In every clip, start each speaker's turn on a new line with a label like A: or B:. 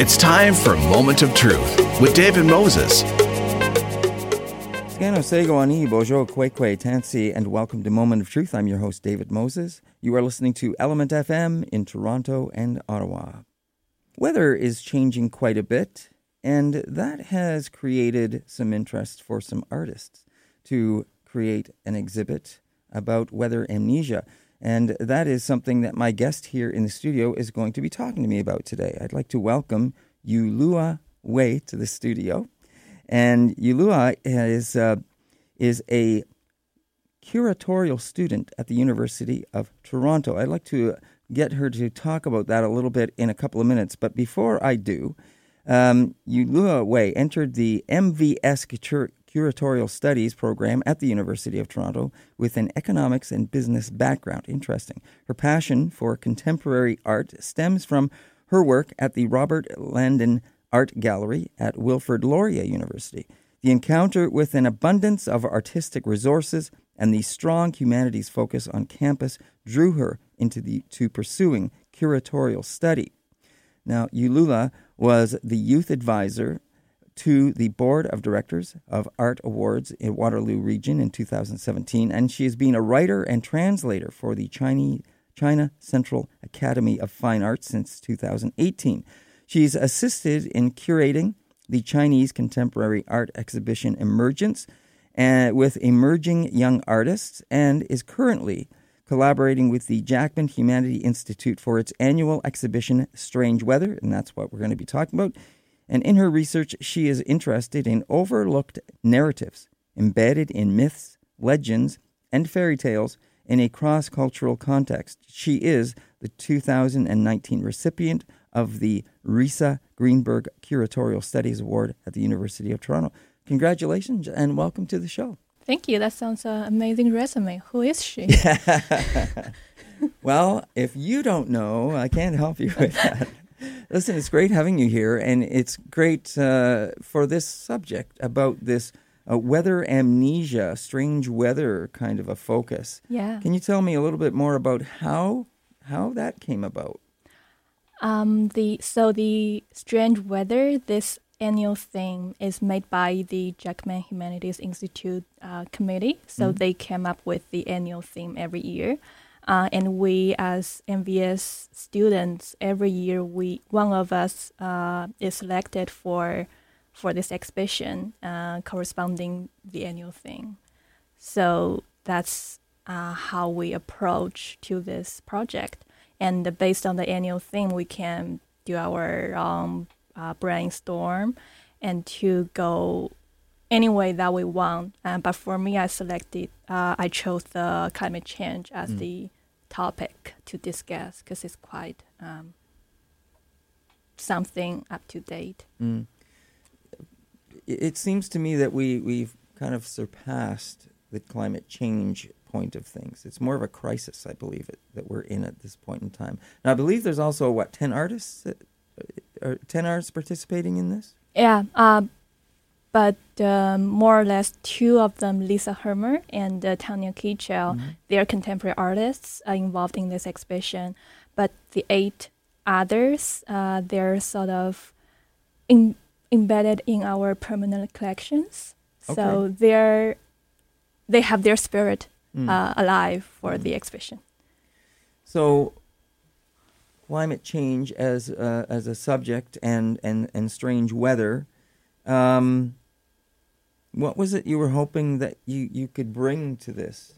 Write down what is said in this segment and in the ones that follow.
A: It's time for Moment of Truth with David Moses.
B: Bojo Kwekwe Tansi, and welcome to Moment of Truth. I'm your host, David Moses. You are listening to Element FM in Toronto and Ottawa. Weather is changing quite a bit, and that has created some interest for some artists to create an exhibit about weather amnesia. And that is something that my guest here in the studio is going to be talking to me about today. I'd like to welcome Yulua Wei to the studio. And Yulua is, uh, is a curatorial student at the University of Toronto. I'd like to get her to talk about that a little bit in a couple of minutes. But before I do, um, Yulua Wei entered the MVS Curatorial Studies program at the University of Toronto with an economics and business background. Interesting. Her passion for contemporary art stems from her work at the Robert Langen Art Gallery at Wilfrid Laurier University. The encounter with an abundance of artistic resources and the strong humanities focus on campus drew her into the to pursuing curatorial study. Now, Yulua was the youth advisor to the board of directors of Art Awards in Waterloo Region in 2017, and she has been a writer and translator for the Chinese, China Central Academy of Fine Arts since 2018. She's assisted in curating the Chinese Contemporary Art Exhibition Emergence uh, with emerging young artists and is currently collaborating with the Jackman Humanity Institute for its annual exhibition Strange Weather, and that's what we're going to be talking about. And in her research, she is interested in overlooked narratives embedded in myths, legends, and fairy tales in a cross cultural context. She is the 2019 recipient of the Reesa Greenberg Curatorial Studies Award at the University of Toronto. Congratulations and welcome to the show.
C: Thank you. That sounds an amazing resume. Who is she?
B: well, if you don't know, I can't help you with that. Listen, it's great having you here, and it's great uh, for this subject about this uh, weather amnesia, strange weather kind of a focus.
C: Yeah.
B: Can you tell me a little bit more about how how that came about?
C: Um, the so the strange weather this annual theme is made by the Jackman Humanities Institute uh, committee. So mm-hmm. they came up with the annual theme every year. Uh, and we, as MVS students, every year we one of us uh, is selected for for this exhibition uh, corresponding the annual thing. So that's uh, how we approach to this project. And based on the annual theme, we can do our um, uh, brainstorm and to go any way that we want. Uh, but for me, I selected, I chose the climate change as mm. the topic to discuss because it's quite um, something up to date. Mm.
B: It seems to me that we we've kind of surpassed the climate change point of things. It's more of a crisis, I believe, it, that we're in at this point in time. Now, I believe there's also what ten artists, uh, ten artists participating in this.
C: Yeah, uh, but um, more or less two of them, Lisa Hirmer and uh, Tania Kitchell, mm-hmm. they are contemporary artists uh, involved in this exhibition. But the eight others, uh, they're sort of in, embedded in our permanent collections. Okay. So they're they have their spirit mm. Uh, alive for mm. the exhibition.
B: So climate change as uh, as a subject and and and strange weather. Um, what was it you were hoping that you, you could bring to this?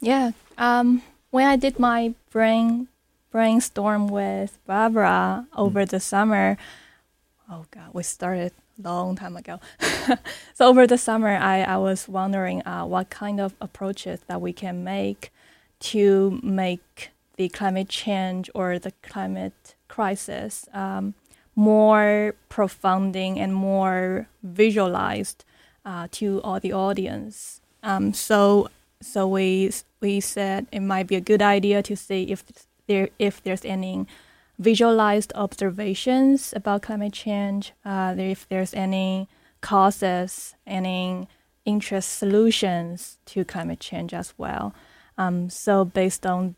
C: Yeah. Um, when I did my brain brainstorm with Barbara over mm. the summer, oh God, we started a long time ago. so over the summer, I, I was wondering uh, what kind of approaches that we can make to make the climate change or the climate crisis um, more profounding and more visualized uh, to all the audience. Um, so so we we said it might be a good idea to see if there if there's any visualized observations about climate change, uh, if there's any causes, any interest solutions to climate change as well. Um, so based on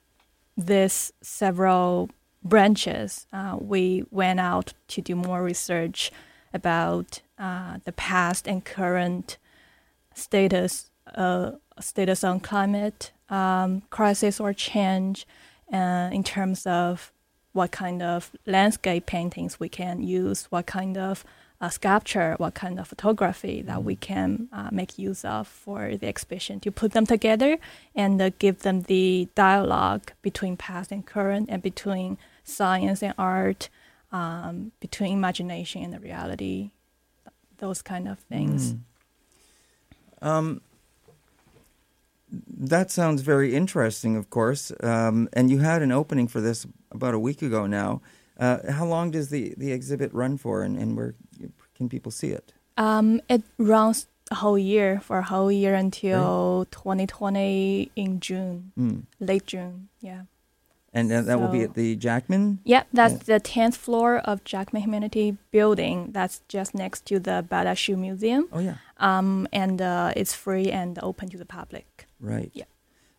C: this several branches, uh, we went out to do more research about uh, the past and current status uh, status on climate um, crisis or change, uh, in terms of what kind of landscape paintings we can use, what kind of uh, sculpture, what kind of photography that we can uh, make use of for the exhibition. To put them together and uh, give them the dialogue between past and current and between science and art, um, between imagination and the reality, those kind of things.
B: Mm. Um, that sounds very interesting, of course. Um, and you had an opening for this about a week ago now. Uh, how long does the, the exhibit run for, and, and where can people see it?
C: Um, it runs a whole year for a whole year until right. 2020 in June, mm. late June. Yeah.
B: And that, that so, will be at the Jackman?
C: Yep, that's the 10th floor of Jackman Humanity Building. That's just next to the Bata Shoe Museum.
B: Oh, yeah.
C: Um, and uh, it's free and open to the public.
B: Right.
C: Yeah.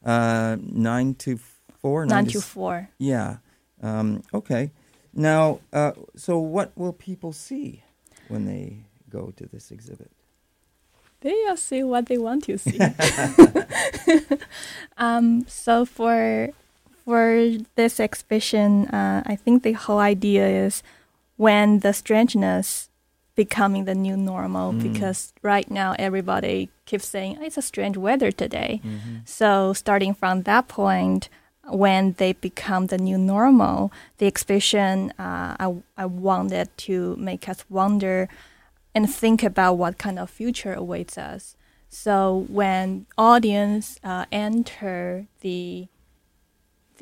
B: Uh, 9 to 4?
C: 9, to 4.
B: Yeah. Um, okay. Now, uh, so what will people see when they go to this exhibit?
C: They'll see what they want to see. um, so for for this exhibition, uh, I think the whole idea is when the strangeness becoming the new normal mm. because right now everybody keeps saying oh, it's a strange weather today. Mm-hmm. So starting from that point, when they become the new normal, the exhibition uh, I I wanted to make us wonder and think about what kind of future awaits us. So when audience uh, enter the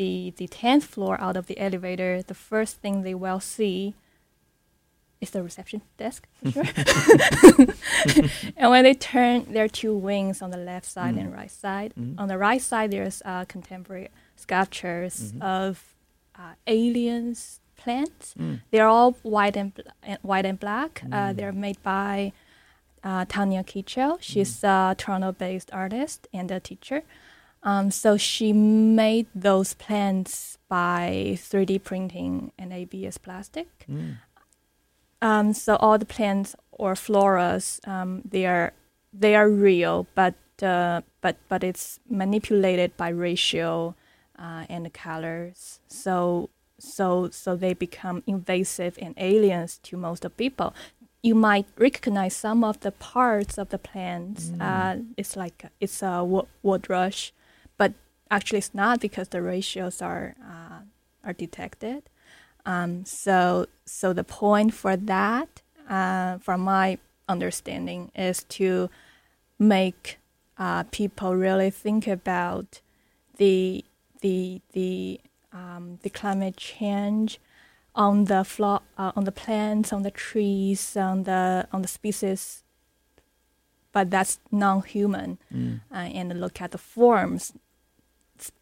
C: the the tenth floor out of the elevator, the first thing they will see is the reception desk, sure. and when they turn, there are two wings on the left side mm. and right side. Mm. On the right side, there's uh, contemporary sculptures mm-hmm. of uh, aliens plants. Mm. They're all white and bl- white and black. Uh, mm. they're made by uh, Tania Kitchell. She's mm. a Toronto-based artist and a teacher. Um, so she made those plants by 3D printing and ABS plastic. Mm. Um, so all the plants or floras, um, they are they are real, but uh, but but it's manipulated by ratio uh, and the colors. So so so they become invasive and aliens to most of people. You might recognize some of the parts of the plants. Mm. Uh, it's like it's a wood rush but actually it's not because the ratios are uh, are detected. Um, so so the point for that, uh, from my understanding, is to make uh, people really think about the the the um, the climate change on the flo- uh, on the plants, on the trees, on the on the species, but that's non-human, mm. uh, and look at the forms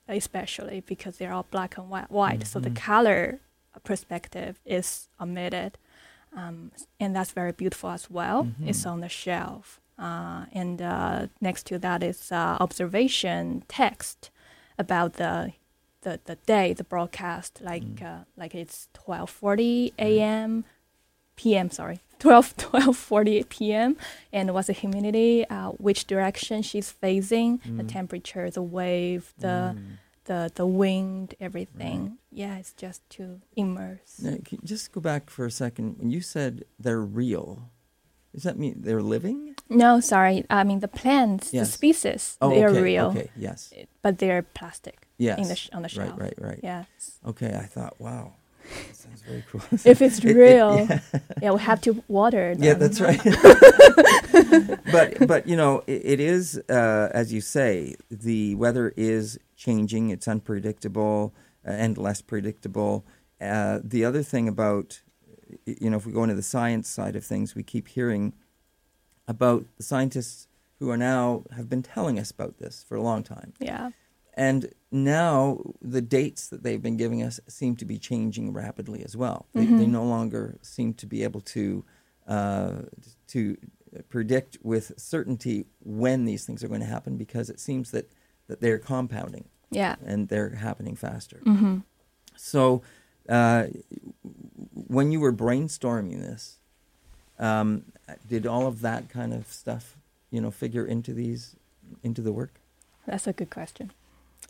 C: especially because they're all black and white. white. Mm-hmm. So the mm-hmm. color perspective is omitted, um, and that's very beautiful as well. Mm-hmm. It's on the shelf, uh, and uh, next to that is uh, observation text about the the, the day, the broadcast, like mm. Uh, like it's twelve forty a.m. p.m. Sorry, 12 12:40 p.m. and what's the humidity, uh, which direction she's facing, mm. the temperature, the wave, the mm. the the wind, everything. Right. Yeah, it's just to immerse.
B: Now, just go back for a second. When you said they're real, does that mean they're living?
C: No, sorry. I mean the plants, yes. the species,
B: oh,
C: they
B: okay,
C: are real.
B: Okay, yes.
C: But they're plastic.
B: Yes.
C: The sh- on the shelf.
B: Right, right, right.
C: Yes.
B: Okay, I thought, wow. Sounds very cool.
C: if it's real, it, it, yeah. yeah. we have to water. Them.
B: Yeah, that's right. but but you know, it, it is uh, as you say, the weather is changing. It's unpredictable uh, and less predictable. Uh, the other thing about you know, if we go into the science side of things, we keep hearing about the scientists who are now have been telling us about this for a long time.
C: Yeah.
B: And now the dates that they've been giving us seem to be changing rapidly as well. They,
C: mm-hmm.
B: they no longer seem to be able to uh, to predict with certainty when these things are going to happen because it seems that, that they're compounding.
C: Yeah.
B: And they're happening faster.
C: Mm-hmm.
B: So Uh, when you were brainstorming this, um, did all of that kind of stuff, you know, figure into these into the work?
C: That's a good question.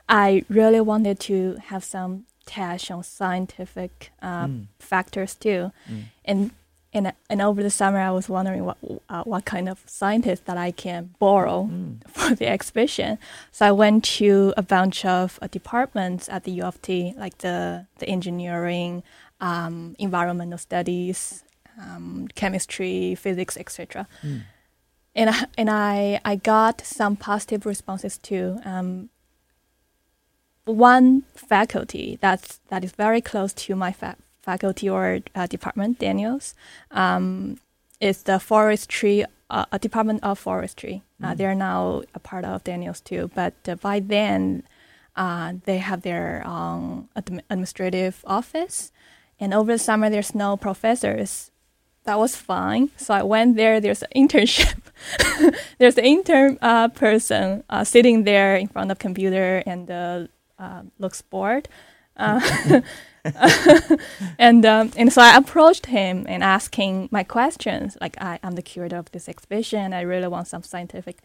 C: I really wanted to have some touch on scientific uh,
B: Mm.
C: factors too,
B: Mm.
C: and and and over the summer I was wondering what uh, what kind of scientist that I can borrow
B: Mm.
C: for the exhibition. So I went to a bunch of uh, departments at the U of T, like the the engineering, um, environmental studies, um, chemistry, physics, etc.
B: Mm.
C: And I, and I I got some positive responses too. Um, one faculty that's that is very close to my fa- faculty or uh, department, Daniels, um, is the forestry uh, a department of forestry. Uh,
B: Mm.
C: they're now a part of Daniels too, but uh, by then uh, they have their um, admi- administrative office, and over the summer there's no professors. That was fine. So I went there. There's an internship. there's an intern uh, person uh, sitting there in front of computer and uh, uh, looks bored. Uh, and um, and so I approached him and asking my questions. Like I, I'm the curator of this exhibition. I really want some scientific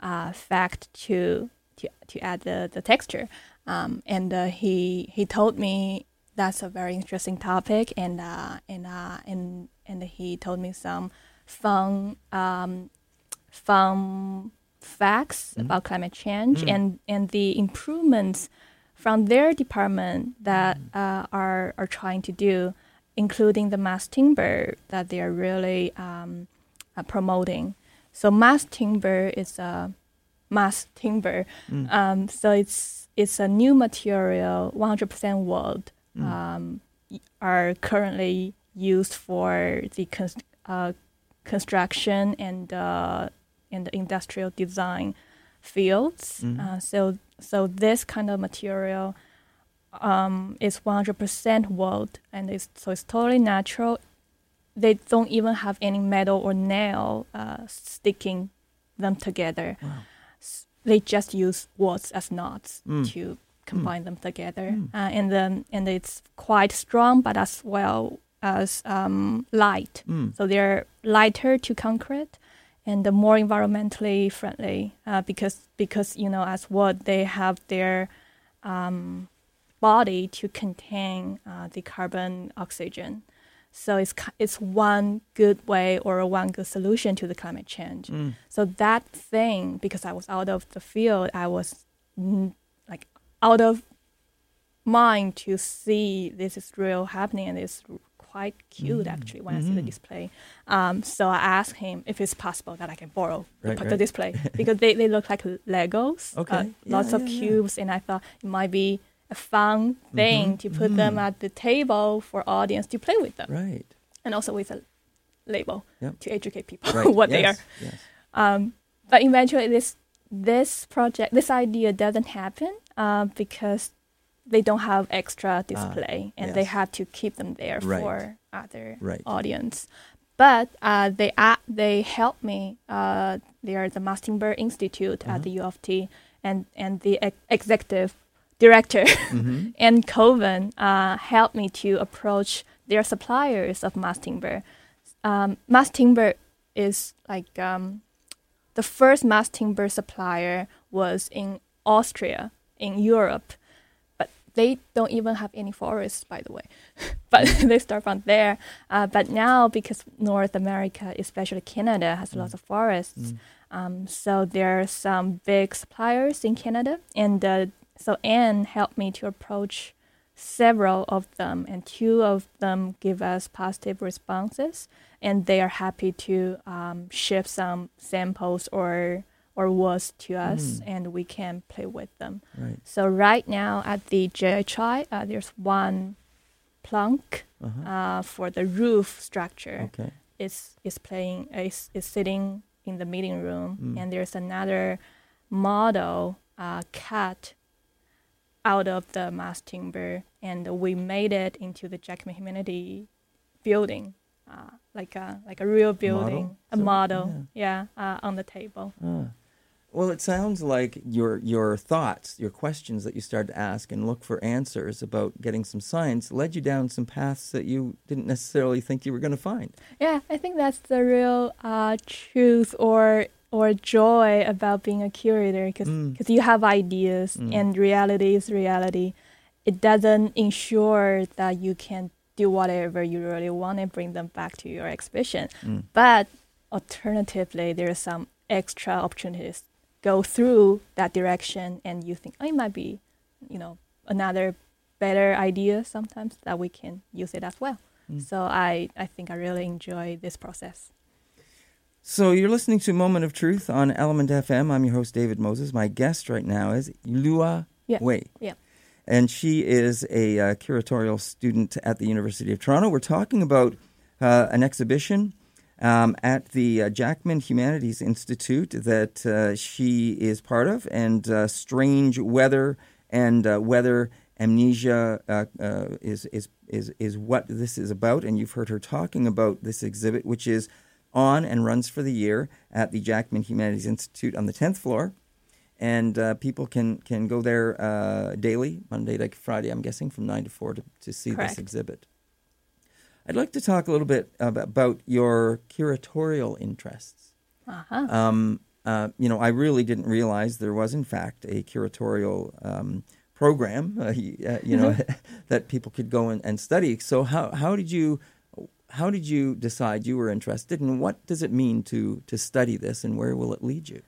C: uh, fact to to to add the, the texture. Um, and uh, he he told me that's a very interesting topic, and uh, and uh, and and he told me some fun um, fun facts
B: Mhm.
C: about climate change
B: Mm.
C: and and the improvements from their department that uh, are are trying to do, including the mass timber that they are really um, uh, promoting. So mass timber is a mass timber.
B: Mm.
C: Um, so it's it's a new material, 100% wood,
B: Mm.
C: um, are currently used for the uh, construction and uh, and the industrial design fields. Uh, so so this kind of material um, is 100% wood, and it's so it's totally natural. They don't even have any metal or nail uh, sticking them together
B: Wow.
C: they just use words as knots
B: Mm.
C: to combine them together,
B: Mm.
C: uh, and then and it's quite strong, but as well as um, light.
B: Mm.
C: So they're lighter to concrete, and the more environmentally friendly uh, because because you know as what they have their um, body to contain uh, the carbon oxygen. So it's it's one good way or one good solution to the climate change.
B: Mm.
C: So that thing, because I was out of the field, I was mm, like out of mind to see this is real happening, and it's quite cute
B: Mhm.
C: actually when I see the
B: Mhm.
C: display. Um, so I asked him if it's possible that I can borrow the,
B: Right,
C: the display because they, they look like Legos, uh,
B: Okay.
C: lots
B: Yeah,
C: of
B: yeah, yeah.
C: cubes, and I thought it might be a fun thing
B: Mhm.
C: to put them
B: Mhm.
C: at the table for audience to play with them,
B: Right.
C: and also with a label
B: Yep.
C: to educate people
B: Right.
C: what they are.
B: yes. Yes.
C: Um, but eventually, this this project, this idea doesn't happen uh, because they don't have extra display, and they have to keep them there
B: Right.
C: for other
B: Right.
C: audience. But uh, they uh, they help me. Uh, they are the Mass Timber
B: Institute
C: at the U of T, and and the ex- executive director
B: Mhm.
C: Anne Koven uh, helped me to approach their suppliers of mass timber. Um, mass timber is like um, the first mass timber supplier was in Austria, in Europe, they don't even have any forests, by the way. but they start from there. Uh, but now, because North America, especially Canada, has lots of forests,
B: Mm.
C: um, so there are some big suppliers in Canada, and uh, so Anne helped me to approach several of them, and two of them give us positive responses, and they are happy to um, ship some samples or or woods to us,
B: Mm.
C: and we can play with them.
B: Right.
C: So right now at the JHI, uh, there's one plank
B: Uh-huh.
C: uh, for the roof structure
B: okay.
C: is is playing It's is sitting in the meeting room
B: Mm.
C: and there's another model uh, cut out of the mass timber and we made it into the Jackman Humanity building uh, like a like a real building a
B: So-
C: model yeah, uh, on the table
B: Ah. Well, it sounds like your your thoughts, your questions that you started to ask and look for answers about getting some science led you down some paths that you didn't necessarily think you were going to find.
C: Yeah, I think that's the real uh, truth or or joy about being a curator because
B: Mm.
C: you have ideas
B: Mm.
C: and reality is reality. It doesn't ensure that you can do whatever you really want and bring them back to your exhibition.
B: Mm.
C: But alternatively, there are some extra opportunities go through that direction, and you think, oh, it might be, you know, another better idea sometimes that we can use it as well.
B: Mm.
C: So I, I think I really enjoy this process.
B: So you're listening to Moment of Truth on Element FM. I'm your host David Moses. My guest right now is Lua
C: Yeah.
B: Wei.
C: Yeah.
B: And she is a uh, curatorial student at the University of Toronto. We're talking about uh, an exhibition um, at the uh, Jackman Humanities Institute that uh, she is part of, and uh, strange weather and uh, weather amnesia uh, uh, is, is is is what this is about. And you've heard her talking about this exhibit, which is on and runs for the year at the Jackman Humanities Institute on the tenth floor and uh, people can can go there uh, daily, Monday to Friday. I'm guessing from nine to four to, to see
C: Correct.
B: this exhibit. I'd like to talk a little bit about, your curatorial interests.
C: Uh-huh.
B: Um, uh, you know, I really didn't realize there was, in fact, a curatorial um, program. Uh, uh, you know, that people could go and, and study. So, how how did you how did you decide you were interested, and what does it mean to to study this, and where will it lead you?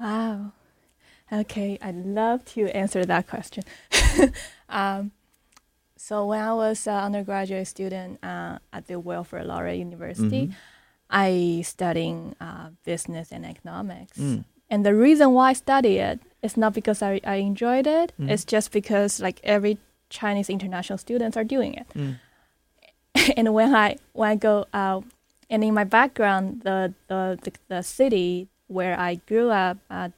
C: Wow. Okay, I'd love to answer that question. um, so when I was an undergraduate student uh, at the Wilfrid Laurier University,
B: Mhm.
C: I studying uh, business and economics.
B: Mm.
C: And the reason why I study it is not because I, I enjoyed it.
B: Mm.
C: It's just because like every Chinese international students are doing it.
B: Mm.
C: and when I when I go out, and in my background, the the the, the city where I grew up uh,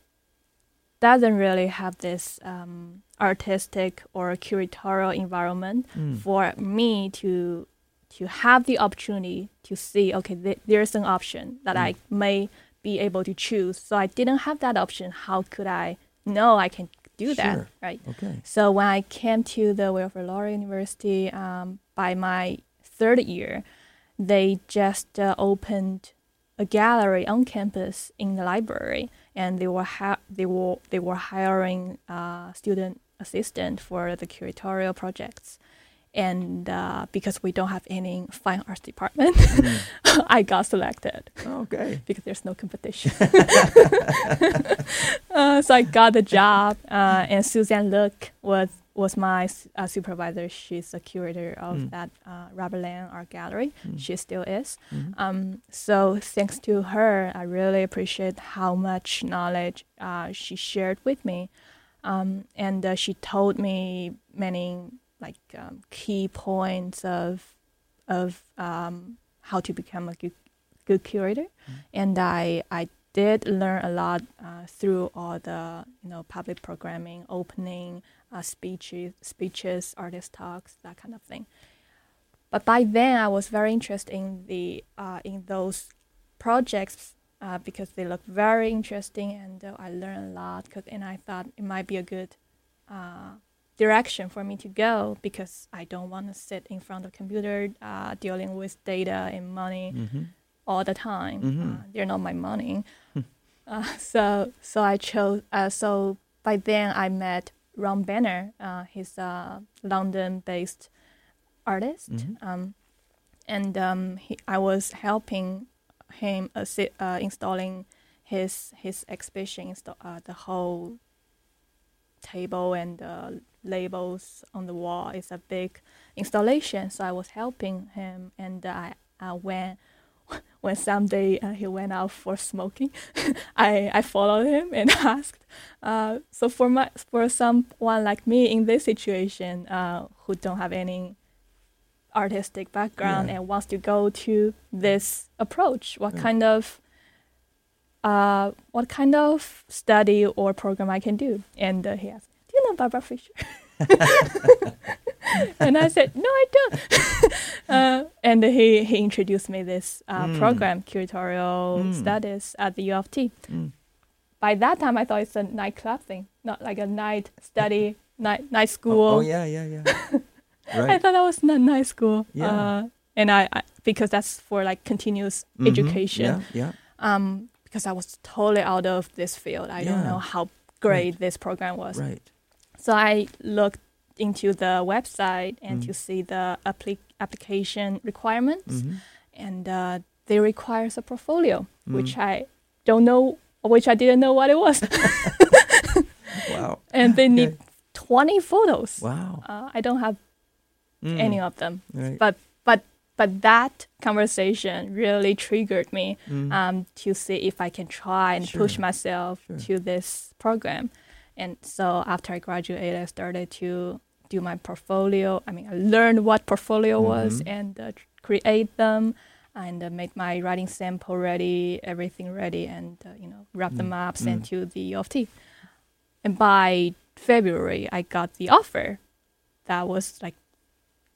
C: doesn't really have this um, artistic or curatorial environment
B: Mm.
C: for me to to have the opportunity to see. Okay, th- there's an option that I may be able to choose. So I didn't have that option. How could I know I can do that?
B: Sure.
C: Right.
B: Okay.
C: So when I came to the Wilfrid Laurier University, um, by my third year, they just uh, opened a gallery on campus in the library, and they were ha- they were they were hiring uh, student assistant for the curatorial projects. And uh, because we don't have any fine arts department, I got selected
B: Okay.
C: because there's no competition. uh, so I got the job, uh, and Suzanne Luke was was my uh, supervisor. She's the curator of
B: Mm.
C: that uh, Robert Langen Art Gallery.
B: Mm.
C: She still is.
B: Mhm.
C: Um, so thanks to her, I really appreciate how much knowledge uh, she shared with me, um, and uh, she told me many like um, key points of of um, how to become a good good curator, and I I did learn a lot uh, through all the you know public programming, opening uh, speeches, speeches, artist talks, that kind of thing. But by then, I was very interested in the uh, in those projects uh, because they look very interesting, and uh, I learned a lot. Cause, and I thought it might be a good uh, direction for me to go because I don't want to sit in front of a computer uh, dealing with data and money
B: Mm-hmm.
C: all the time.
B: Mhm.
C: Uh, they're not my money. uh, so so I chose. Uh, so by then I met Ron Benner. Uh, he's a London-based artist,
B: Mhm.
C: um, and um, he, I was helping him assi- uh, installing his his exhibition, uh, the whole table and uh, labels on the wall. It's a big installation, so I was helping him, and I uh, when when someday uh, he went out for smoking, I I followed him and asked. Uh, so for my for someone like me in this situation, uh, who don't have any artistic background
B: Yeah.
C: and wants to go to this approach, what
B: Yeah.
C: kind of uh, what kind of study or program I can do? And uh, he asked, "Do you know Barbara Fischer?" and I said, "No, I don't." uh, and he he introduced me this uh,
B: Mm.
C: program, curatorial
B: Mm.
C: studies at the U of T.
B: Mm.
C: by that time, I thought it's a nightclub thing, not like a night study, night night school.
B: Oh, oh yeah, yeah, yeah.
C: I thought that was not night school.
B: Yeah.
C: Uh, and I, I because that's for like continuous
B: Mhm.
C: education.
B: Yeah, yeah.
C: Um, because I was totally out of this field. I don't know how great this program was.
B: Right.
C: So I looked into the website and
B: Mm.
C: to see the appli- application requirements,
B: hmm
C: and uh, they requires a portfolio, which
B: Mm.
C: I don't know, which I didn't know what it was,
B: Wow.
C: and they need
B: Okay.
C: 20 photos.
B: Wow.
C: Uh, I don't have
B: Mm.
C: any of them,
B: Right.
C: but but but that conversation really triggered me
B: Mm.
C: um, to see if I can try and push myself
B: Sure.
C: to this program. And so after I graduated, I started to do my portfolio. I mean, I learned what portfolio was
B: Mhm.
C: and uh, create them and uh, made my writing sample ready, everything ready, and uh, you know wrap them
B: Mm.
C: up, sent
B: Mm.
C: to the U of T. And by February, I got the offer. That was like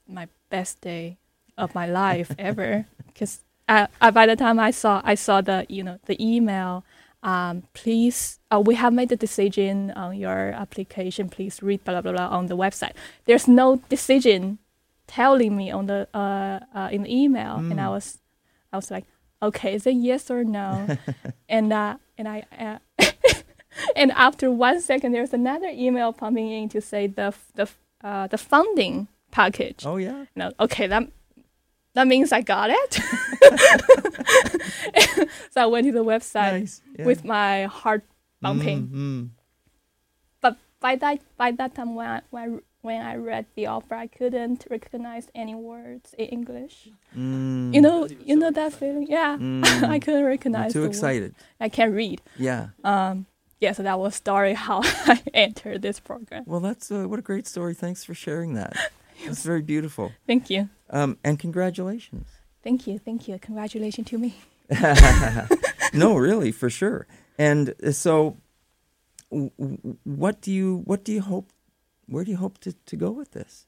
C: my best day of my life ever because uh, uh, by the time I saw I saw the you know the email, um, please uh, we have made the decision on your application. Please read blah blah blah on the website. There's no decision telling me on the uh, uh, in the email, and I
B: Mm.
C: was I was like, okay, is it yes or no? and uh, and I. Uh, And after one second, there's another email pumping in to say the the uh, the funding package.
B: Oh yeah.
C: No, okay, that that means I got it. so I went to the website
B: Nice. Yeah.
C: with my heart bumping.
B: Mm, mm.
C: But by that by that time when I, when I, when I read the offer, I couldn't recognize any words in English.
B: Mm.
C: You know, you know that feeling. Yeah,
B: Mm.
C: I couldn't
B: You're
C: recognize.
B: too
C: the word.
B: excited.
C: I can't read.
B: Yeah.
C: Um, yeah, so that was story how I entered this program.
B: Well, that's uh, what a great story. Thanks for sharing that. It's very beautiful.
C: Thank you,
B: Um, and congratulations.
C: thank you, thank you. Congratulations to me.
B: no, really, for sure. And uh, so, what do you what do you hope? Where do you hope to, to go with this?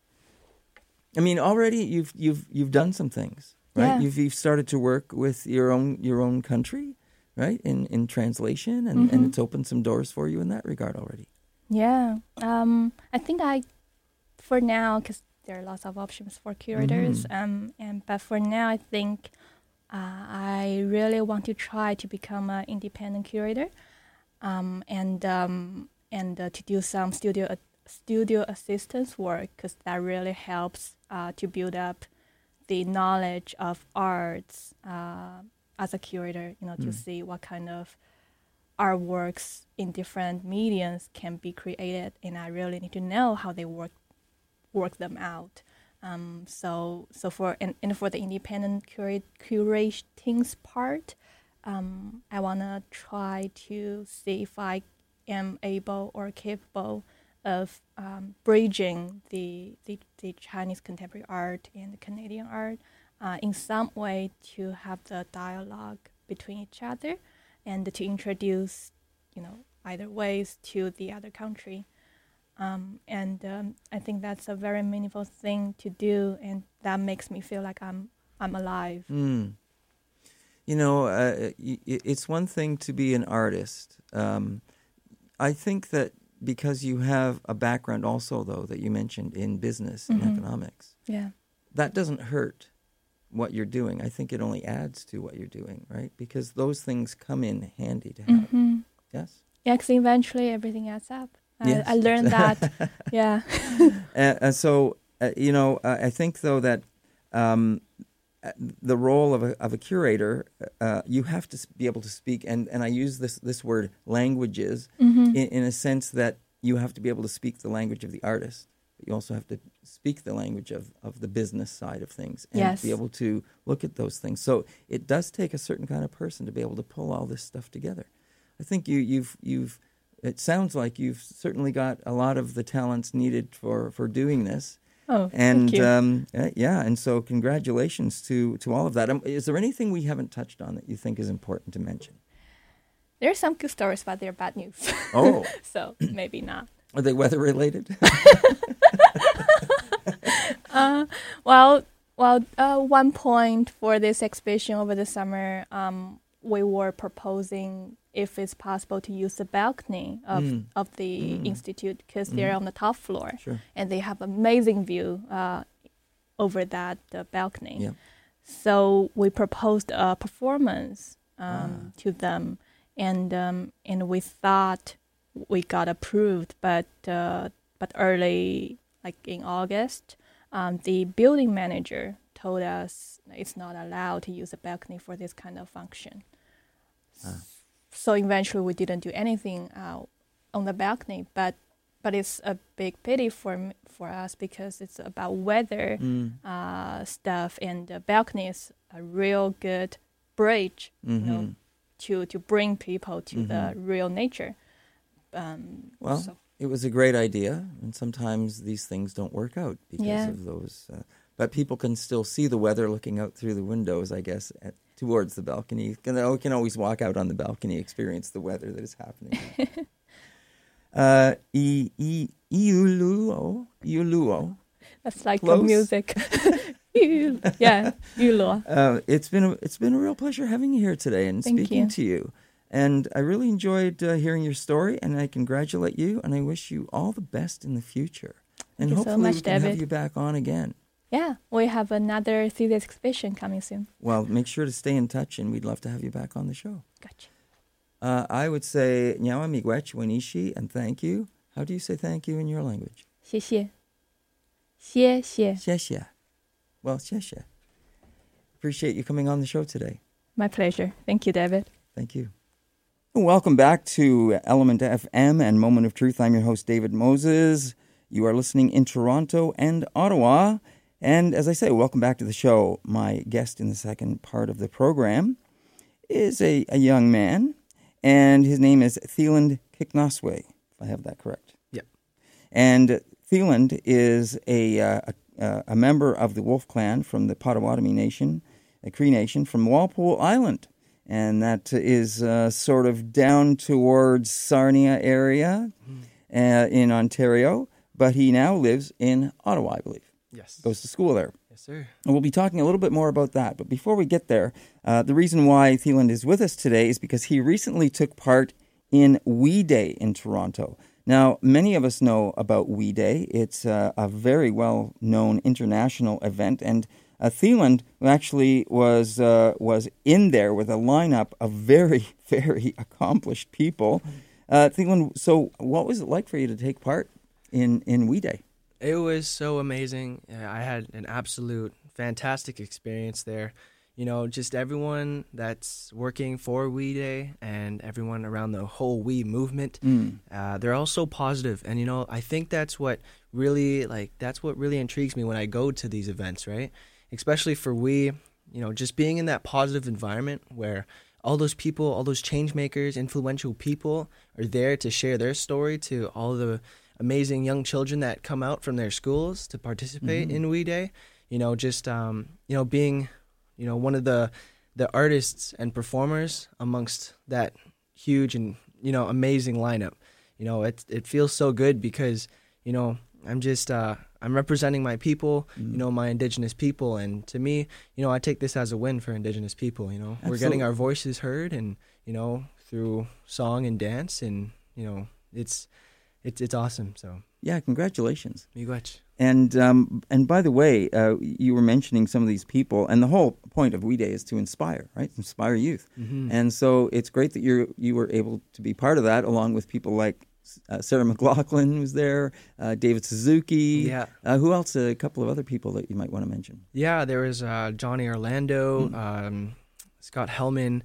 B: I mean, already you've you've you've done some things, right?
C: Yeah.
B: You've you've started to work with your own your own country, right? In in translation, and, and
C: Mhm.
B: it's opened some doors for you in that regard already.
C: Yeah. Um, I think I, for now, because there are lots of options for curators.
B: Mhm.
C: Um, and but for now, I think uh, I really want to try to become an independent curator, um, and um, and uh, to do some studio studio assistance work because that really helps uh, to build up the knowledge of arts uh, as a curator. You know, to
B: Mm.
C: see what kind of artworks in different mediums can be created, and I really need to know how they work work them out. Um, so so for and, and for the independent curate curatings part, um, I wanna try to see if I am able or capable of um, bridging the, the the Chinese contemporary art and the Canadian art uh, in some way to have the dialogue between each other and to introduce, you know, either ways to the other country. Um, and um, I think that's a very meaningful thing to do, and that makes me feel like I'm I'm alive.
B: Mm. You know, uh, y- it's one thing to be an artist. Um, I think that because you have a background also, though, that you mentioned in business and
C: Mhm.
B: economics,
C: Yeah.
B: that doesn't hurt what you're doing. I think it only adds to what you're doing, right? Because those things come in handy to have.
C: hmm
B: Yes.
C: Yeah, because eventually everything adds up. I,
B: Yes.
C: I learned that. yeah.
B: and, uh, so, uh, you know, uh, I think though that um, uh, the role of a, of a curator, uh, you have to be able to speak, and, and I use this this word languages
C: hmm
B: in, in a sense that you have to be able to speak the language of the artist, but you also have to speak the language of, of the business side of things and
C: Yes.
B: be able to look at those things. So it does take a certain kind of person to be able to pull all this stuff together. I think you, you've you've it sounds like you've certainly got a lot of the talents needed for, for doing this.
C: Oh,
B: And
C: thank you.
B: um, uh, yeah, and so congratulations to, to all of that. Um, is there anything we haven't touched on that you think is important to mention?
C: There are some good stories, but they're bad news.
B: Oh,
C: so maybe not.
B: are they weather related?
C: Uh, well, well, uh, one point for this exhibition over the summer, um, we were proposing if it's possible to use the balcony of,
B: Mm.
C: of the
B: Mm.
C: institute because they're on the top floor
B: Sure.
C: and they have amazing view uh, over that uh, balcony.
B: Yeah.
C: So we proposed a performance um,
B: Ah.
C: to them, and um, and we thought we got approved, but uh, but early like in August, um, the building manager told us it's not allowed to use a balcony for this kind of function.
B: Ah.
C: So eventually, we didn't do anything uh, on the balcony, but but it's a big pity for for us because it's about weather
B: Mm.
C: uh, stuff, and the balcony is a real good bridge
B: hmm
C: know, to to bring people to the
B: Mhm.
C: real nature. Um,
B: Well,
C: so-
B: It was a great idea, and sometimes these things don't work out because
C: Yeah.
B: of those. Uh, but people can still see the weather looking out through the windows, I guess, at, towards the balcony. Can, you can always walk out on the balcony, experience the weather that is happening. uh, I- I- Iuluo, Iuluo.
C: that's like
B: Close.
C: the music. Yeah, yulo.
B: Uh, it's been a, it's been a real pleasure having you here today and
C: Thank
B: speaking
C: you.
B: to you. And I really enjoyed uh, hearing your story, and I congratulate you, and I wish you all the best in the future. and
C: Thank you so
B: hopefully
C: much,
B: we can have
C: David.
B: you back on again.
C: Yeah, we have another theater exhibition coming soon.
B: Well, make sure to stay in touch, and we'd love to have you back on the show.
C: Gotcha.
B: Uh, I would say Nyawa Miigwech Wenishi, and thank you. How do you say thank you in your language?
C: 谢谢，谢谢.
B: Xie Well, xie Appreciate you coming on the show today.
C: My pleasure. Thank you, David.
B: Thank you. Welcome back to Element FM and Moment of Truth. I'm your host, David Moses. You are listening in Toronto and Ottawa. And as I say, welcome back to the show. My guest in the second part of the program is a, a young man, and his name is Theland Kicknosway, if I have that correct.
D: Yep.
B: And Theland is a, uh, a, a member of the Wolf Clan from the Potawatomi Nation, a Cree Nation from Walpole Island and that is uh, sort of down towards Sarnia area uh, in Ontario. But he now lives in Ottawa, I believe.
D: Yes.
B: Goes to school there.
D: Yes, sir.
B: And we'll be talking a little bit more about that. But before we get there, uh, the reason why Theland is with us today is because he recently took part in We Day in Toronto. Now, many of us know about We Day. It's uh, a very well known international event. And uh, Theland actually was, uh, was in there with a lineup of very, very accomplished people. Uh, Theland, so what was it like for you to take part in, in We Day?
D: It was so amazing. I had an absolute fantastic experience there. You know, just everyone that's working for We Day and everyone around the whole We movement,
B: Mm.
D: uh, they're all so positive. And, you know, I think that's what really, like, that's what really intrigues me when I go to these events, right? Especially for We, you know, just being in that positive environment where all those people, all those change makers, influential people are there to share their story to all the amazing young children that come out from their schools to participate
B: Mhm.
D: in We Day. You know, just um, you know, being, you know, one of the the artists and performers amongst that huge and you know amazing lineup. You know, it it feels so good because you know I'm just uh, I'm representing my people,
B: Mm.
D: you know, my indigenous people, and to me, you know, I take this as a win for indigenous people. You know, we're getting our voices heard, and you know, through song and dance, and you know, it's it's it's awesome. So,
B: Yeah, congratulations.
D: miigwech.
B: And um, and by the way, uh, you were mentioning some of these people, and the whole point of We Day is to inspire, right? Inspire youth.
D: Mm-hmm.
B: And so it's great that you're you were able to be part of that, along with people like uh, Sarah McLachlan was there, uh, David Suzuki.
D: Yeah.
B: Uh, who else? A couple of other people that you might want to mention.
D: Yeah, there was uh, Johnny Orlando,
B: Mm.
D: um, Scott Helman,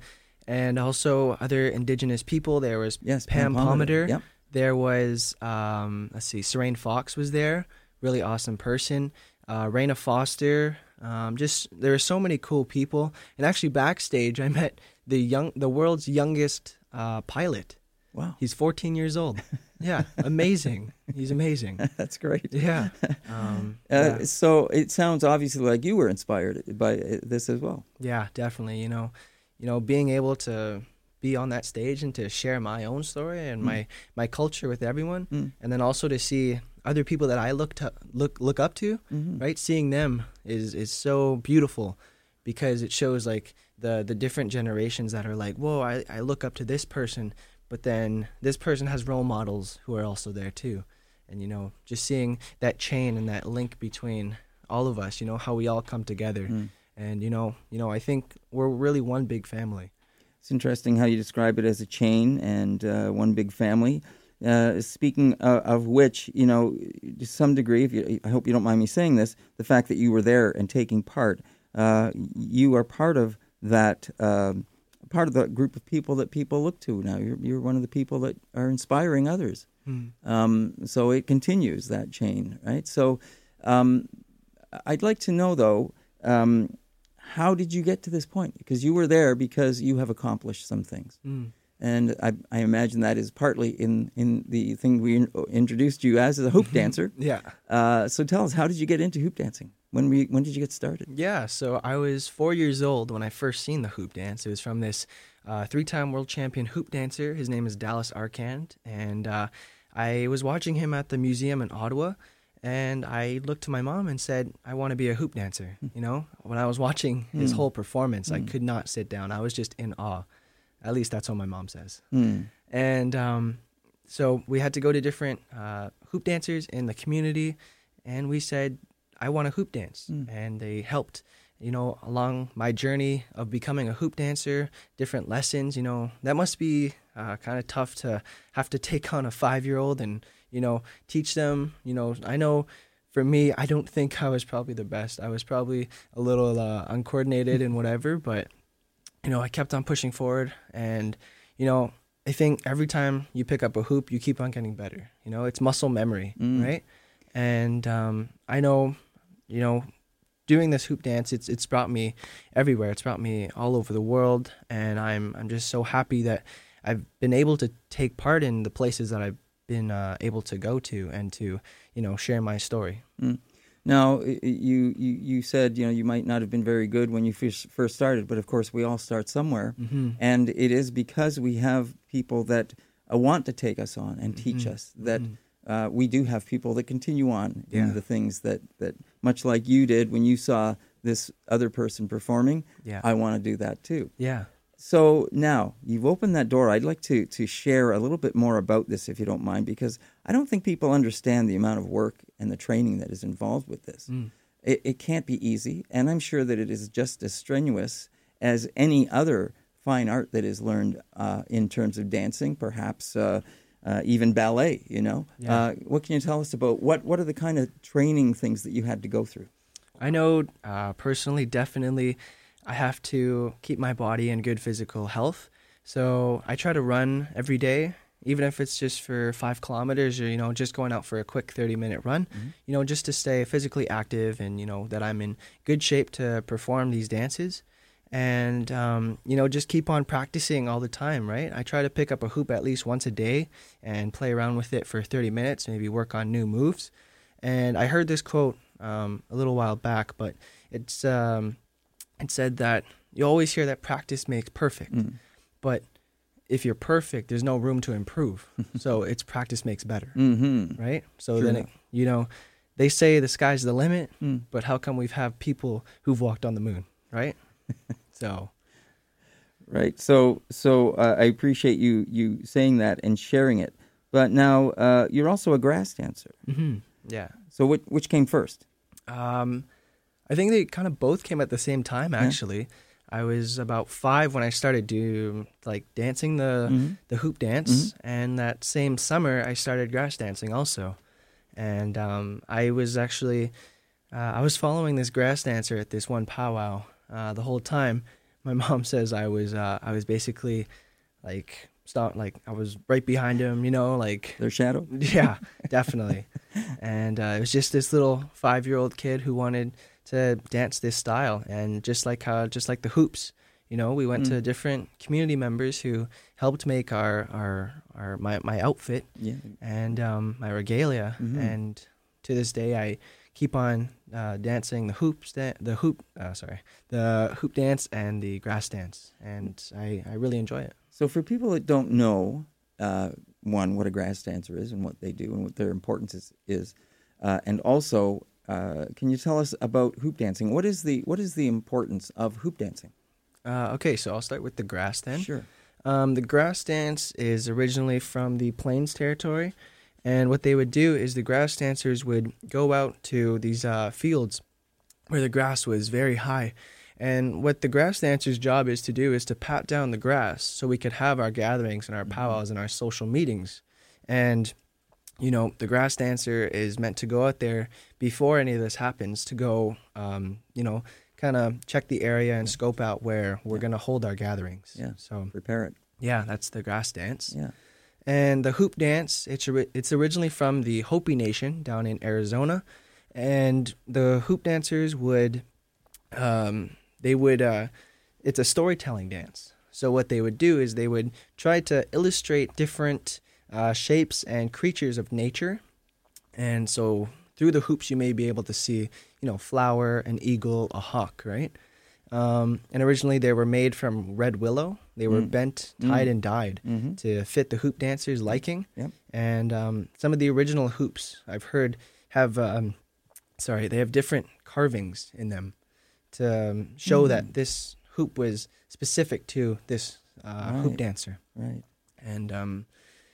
D: and also other indigenous people. There was
B: Yes,
D: Pam Palmater.
B: Yep.
D: There was um, let's see, Sarain Fox was there, really awesome person. Uh, Raina Foster. Um, just there were so many cool people, and actually backstage I met the young, the world's youngest uh, pilot.
B: Wow,
D: He's 14 years old. Yeah, amazing. He's amazing.
B: that's great.
D: Yeah. Um,
B: Uh,
D: yeah.
B: So it sounds obviously like you were inspired by uh, this as well.
D: Yeah, definitely. You know, you know, being able to be on that stage and to share my own story and
B: Mm.
D: my my culture with everyone,
B: Mm.
D: and then also to see other people that I look to look look up to,
B: Mhm.
D: right? Seeing them is is so beautiful, because it shows like the the different generations that are like, whoa, I, I look up to this person, but then this person has role models who are also there too, and you know, just seeing that chain and that link between all of us, you know, how we all come together,
B: Mm.
D: and you know, you know, I think we're really one big family.
B: It's interesting how you describe it as a chain and uh, one big family. Uh, speaking of, of which, you know, to some degree, if you, I hope you don't mind me saying this, the fact that you were there and taking part, uh, you are part of that, um part of the group of people that people look to now. You're, you're one of the people that are inspiring others. Um, so it continues that chain, right? So um, I'd like to know, though, um, how did you get to this point? Because you were there because you have accomplished some things.
D: Mm.
B: And I, I imagine that is partly in, in the thing we in, introduced you as, as a hoop dancer.
D: Yeah.
B: Uh, so tell us, how did you get into hoop dancing? When, you, when did you get started?
D: Yeah, so I was four years old when I first seen the hoop dance. It was from this uh, three-time world champion hoop dancer. His name is Dallas Arcand, and uh, I was watching him at the museum in Ottawa. And I looked to my mom and said, "I want to be a hoop dancer." You know, when I was watching his
B: Hmm.
D: whole performance, I
B: Hmm.
D: could not sit down. I was just in awe. At least that's what my mom says.
B: Hmm.
D: And um, so we had to go to different uh, hoop dancers in the community, and we said, I want to hoop dance.
B: Mm.
D: And they helped, you know, along my journey of becoming a hoop dancer, different lessons, you know, that must be uh, kind of tough to have to take on a five year old and, you know, teach them. You know, I know for me, I don't think I was probably the best. I was probably a little uh, uncoordinated and whatever, but, you know, I kept on pushing forward and, you know, I think every time you pick up a hoop, you keep on getting better. You know, it's muscle memory,
B: Mm.
D: right? And um, I know, you know, doing this hoop dance, it's it's brought me everywhere. It's brought me all over the world, and I'm I'm just so happy that I've been able to take part in the places that I've been uh, able to go to and to you know share my story.
B: Now, you, you, you said, you know, you might not have been very good when you first started, but of course we all start somewhere.
D: Mm-hmm.
B: And it is because we have people that uh, want to take us on and teach
D: Mhm.
B: us that
D: Mhm.
B: uh, we do have people that continue on in the things that, that, much like you did when you saw this other person performing,
D: Yeah,
B: I want to do that too.
D: yeah,
B: So now you've opened that door. I'd like to, to share a little bit more about this, if you don't mind, because I don't think people understand the amount of work and the training that is involved with this.
D: Mm.
B: It, it can't be easy, and I'm sure that it is just as strenuous as any other fine art that is learned uh, in terms of dancing, perhaps uh, uh, even ballet. You know,
D: Yeah.
B: uh, what can you tell us about what what are the kind of training things that you had to go through?
D: I know uh, personally, definitely, I have to keep my body in good physical health. So I try to run every day, even if it's just for five kilometers or, you know, just going out for a quick 30 minute run, you know, just to stay physically active and, you know, that I'm in good shape to perform these dances. And, um, you know, just keep on practicing all the time, right? I try to pick up a hoop at least once a day and play around with it for 30 minutes, maybe work on new moves. And I heard this quote um, a little while back, but it's um, it said that you always hear that practice makes perfect,
B: Mm.
D: but if you're perfect, there's no room to improve. so it's practice makes better,
B: Mm-hmm.
D: right? So
B: True
D: then, it, you know, they say the sky's the limit,
B: Mm.
D: but how come we've have people who've walked on the moon, right? so
B: Right. So, so uh, I appreciate you you saying that and sharing it. But now uh, you're also a grass dancer.
D: hmm yeah.
B: So, which which came first?
D: Um, I think they kind of both came at the same time. Actually, I was about five when I started do like dancing the
B: Mhm.
D: the hoop dance, and that same summer I started grass dancing also. And um, I was actually uh, I was following this grass dancer at this one powwow uh, the whole time. My mom says I was uh, I was basically like stop like I was right behind him, you know, like
B: Their shadow.
D: yeah, definitely. and uh, it was just this little five-year-old kid who wanted to dance this style, and just like how, just like the hoops, you know, we went to
B: Mm.
D: different community members who helped make our our, our my my outfit
B: Yeah.
D: and um, my regalia,
B: Mhm.
D: and to this day I keep on uh, dancing the hoops, da- the hoop, uh, sorry, the hoop dance and the grass dance, and I I really enjoy it.
B: So, for people that don't know, uh, one, what a grass dancer is and what they do and what their importance is, is uh, and also uh, can you tell us about hoop dancing? What is the what is the importance of hoop dancing?
D: Uh, okay, so I'll start with the grass then.
B: Sure.
D: Um, the grass dance is originally from the Plains territory, and what they would do is the grass dancers would go out to these uh, fields where the grass was very high. And what the grass dancer's job is to do is to pat down the grass so we could have our gatherings and our powwows and our social meetings. And, you know, the grass dancer is meant to go out there before any of this happens to go, um, you know, kind of check the area and scope out where we're going to hold our gatherings.
B: Yeah.
D: So,
B: Prepare it.
D: yeah, that's the grass dance.
B: Yeah.
D: And the hoop dance, it's it's originally from the Hopi Nation down in Arizona, and the hoop dancers would, um, they would, uh, it's a storytelling dance. So what they would do is they would try to illustrate different uh, shapes and creatures of nature, and so through the hoops you may be able to see, you know, flower, an eagle, a hawk, right? Um, and originally they were made from red willow. They were
B: Mm.
D: bent, tied,
B: Mm.
D: and dyed
B: Mm-hmm.
D: to fit the hoop dancers' liking.
B: Yep.
D: And um, some of the original hoops I've heard have, um, sorry, they have different carvings in them to um, show
B: Mm.
D: that this hoop was specific to this uh, hoop dancer.
B: Right.
D: And um,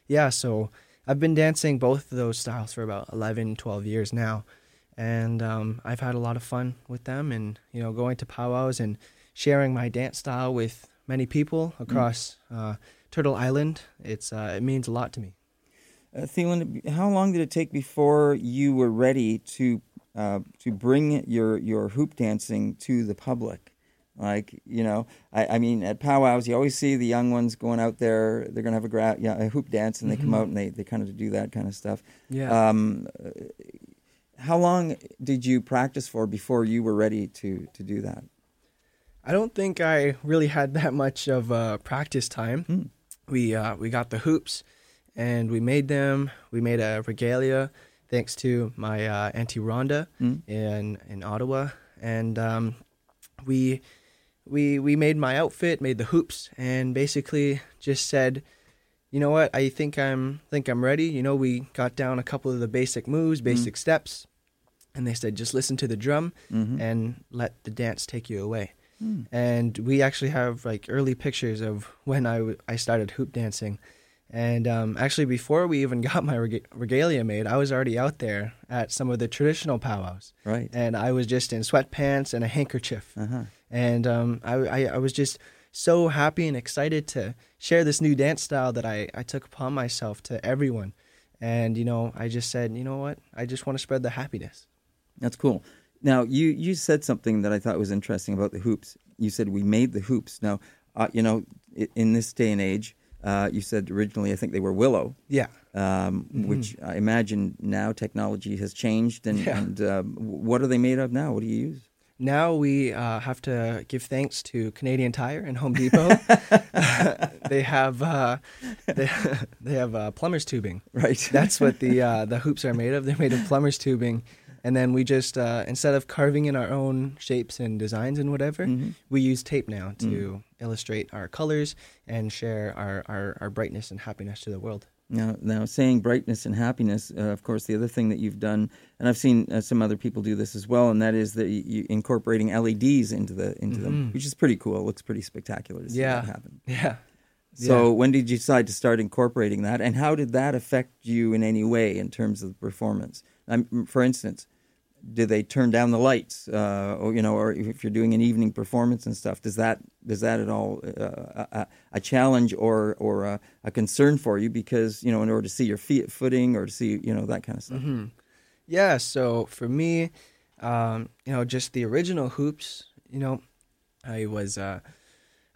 D: yeah, so I've been dancing both of those styles for about 11, 12 years now. And um, I've had a lot of fun with them and, you know, going to powwows and sharing my dance style with many people across uh, Turtle Island. It's uh, It means a lot to me.
B: Uh, Theland, how long did it take before you were ready to uh, to bring your your hoop dancing to the public? Like you know, I, I mean, at powwows, you always see the young ones going out there. They're gonna have a, gra- yeah, a hoop dance, and they come
D: Mhm.
B: out and they, they kind of do that kind of stuff.
D: Yeah.
B: Um, how long did you practice for before you were ready to to do that?
D: I don't think I really had that much of uh, practice time.
B: Hmm.
D: We uh, we got the hoops, and we made them. We made a regalia, thanks to my uh, auntie Rhonda
B: Hmm?
D: in in Ottawa, and um, we we we made my outfit, made the hoops, and basically just said, you know what, I think I'm think I'm ready. You know, we got down a couple of the basic moves, basic steps, and they said just listen to the drum
B: Mhm.
D: and let the dance take you away
B: Hmm.
D: and we actually have like early pictures of when I, w- I started hoop dancing and um, actually before we even got my reg- regalia made i was already out there at some of the traditional powwows
B: Right.
D: and i was just in sweatpants and a handkerchief
B: Uh huh.
D: And um, I, I, I was just so happy and excited to share this new dance style that I, I took upon myself to everyone and you know i just said you know what i just want to spread the happiness
B: That's cool. Now you you said something that I thought was interesting about the hoops. You said we made the hoops. Now, uh, you know, in this day and age, uh, you said originally I think they were willow,
D: yeah
B: um, which I imagine now technology has changed. And,
D: Yeah.
B: and um, what are they made of now? What do you use?
D: Now we uh, have to give thanks to Canadian Tire and Home Depot. they have uh, they, they have uh, plumber's tubing.
B: Right.
D: That's what the uh, the hoops are made of. They're made of plumber's tubing, and then we just uh, instead of carving in our own shapes and designs and whatever,
B: Mhm.
D: we use tape now to illustrate our colors and share our, our, our brightness and happiness to the world.
B: Now, now saying brightness and happiness, uh, of course, the other thing that you've done, and I've seen uh, some other people do this as well, and that is that you, incorporating LEDs into the into them,
D: Mhm.
B: which is pretty cool. It looks pretty spectacular to see
D: Yeah.
B: that happen.
D: Yeah.
B: So, when did you decide to start incorporating that, and how did that affect you in any way in terms of the performance? Um, for instance, did they turn down the lights, uh, or you know, or if you're doing an evening performance and stuff, does that does that at all uh, a, a challenge or or a, a concern for you? Because you know, in order to see your feet footing or to see you know that kind of stuff.
D: hmm Yeah. So for me, um, you know, just the original hoops. You know, I was uh,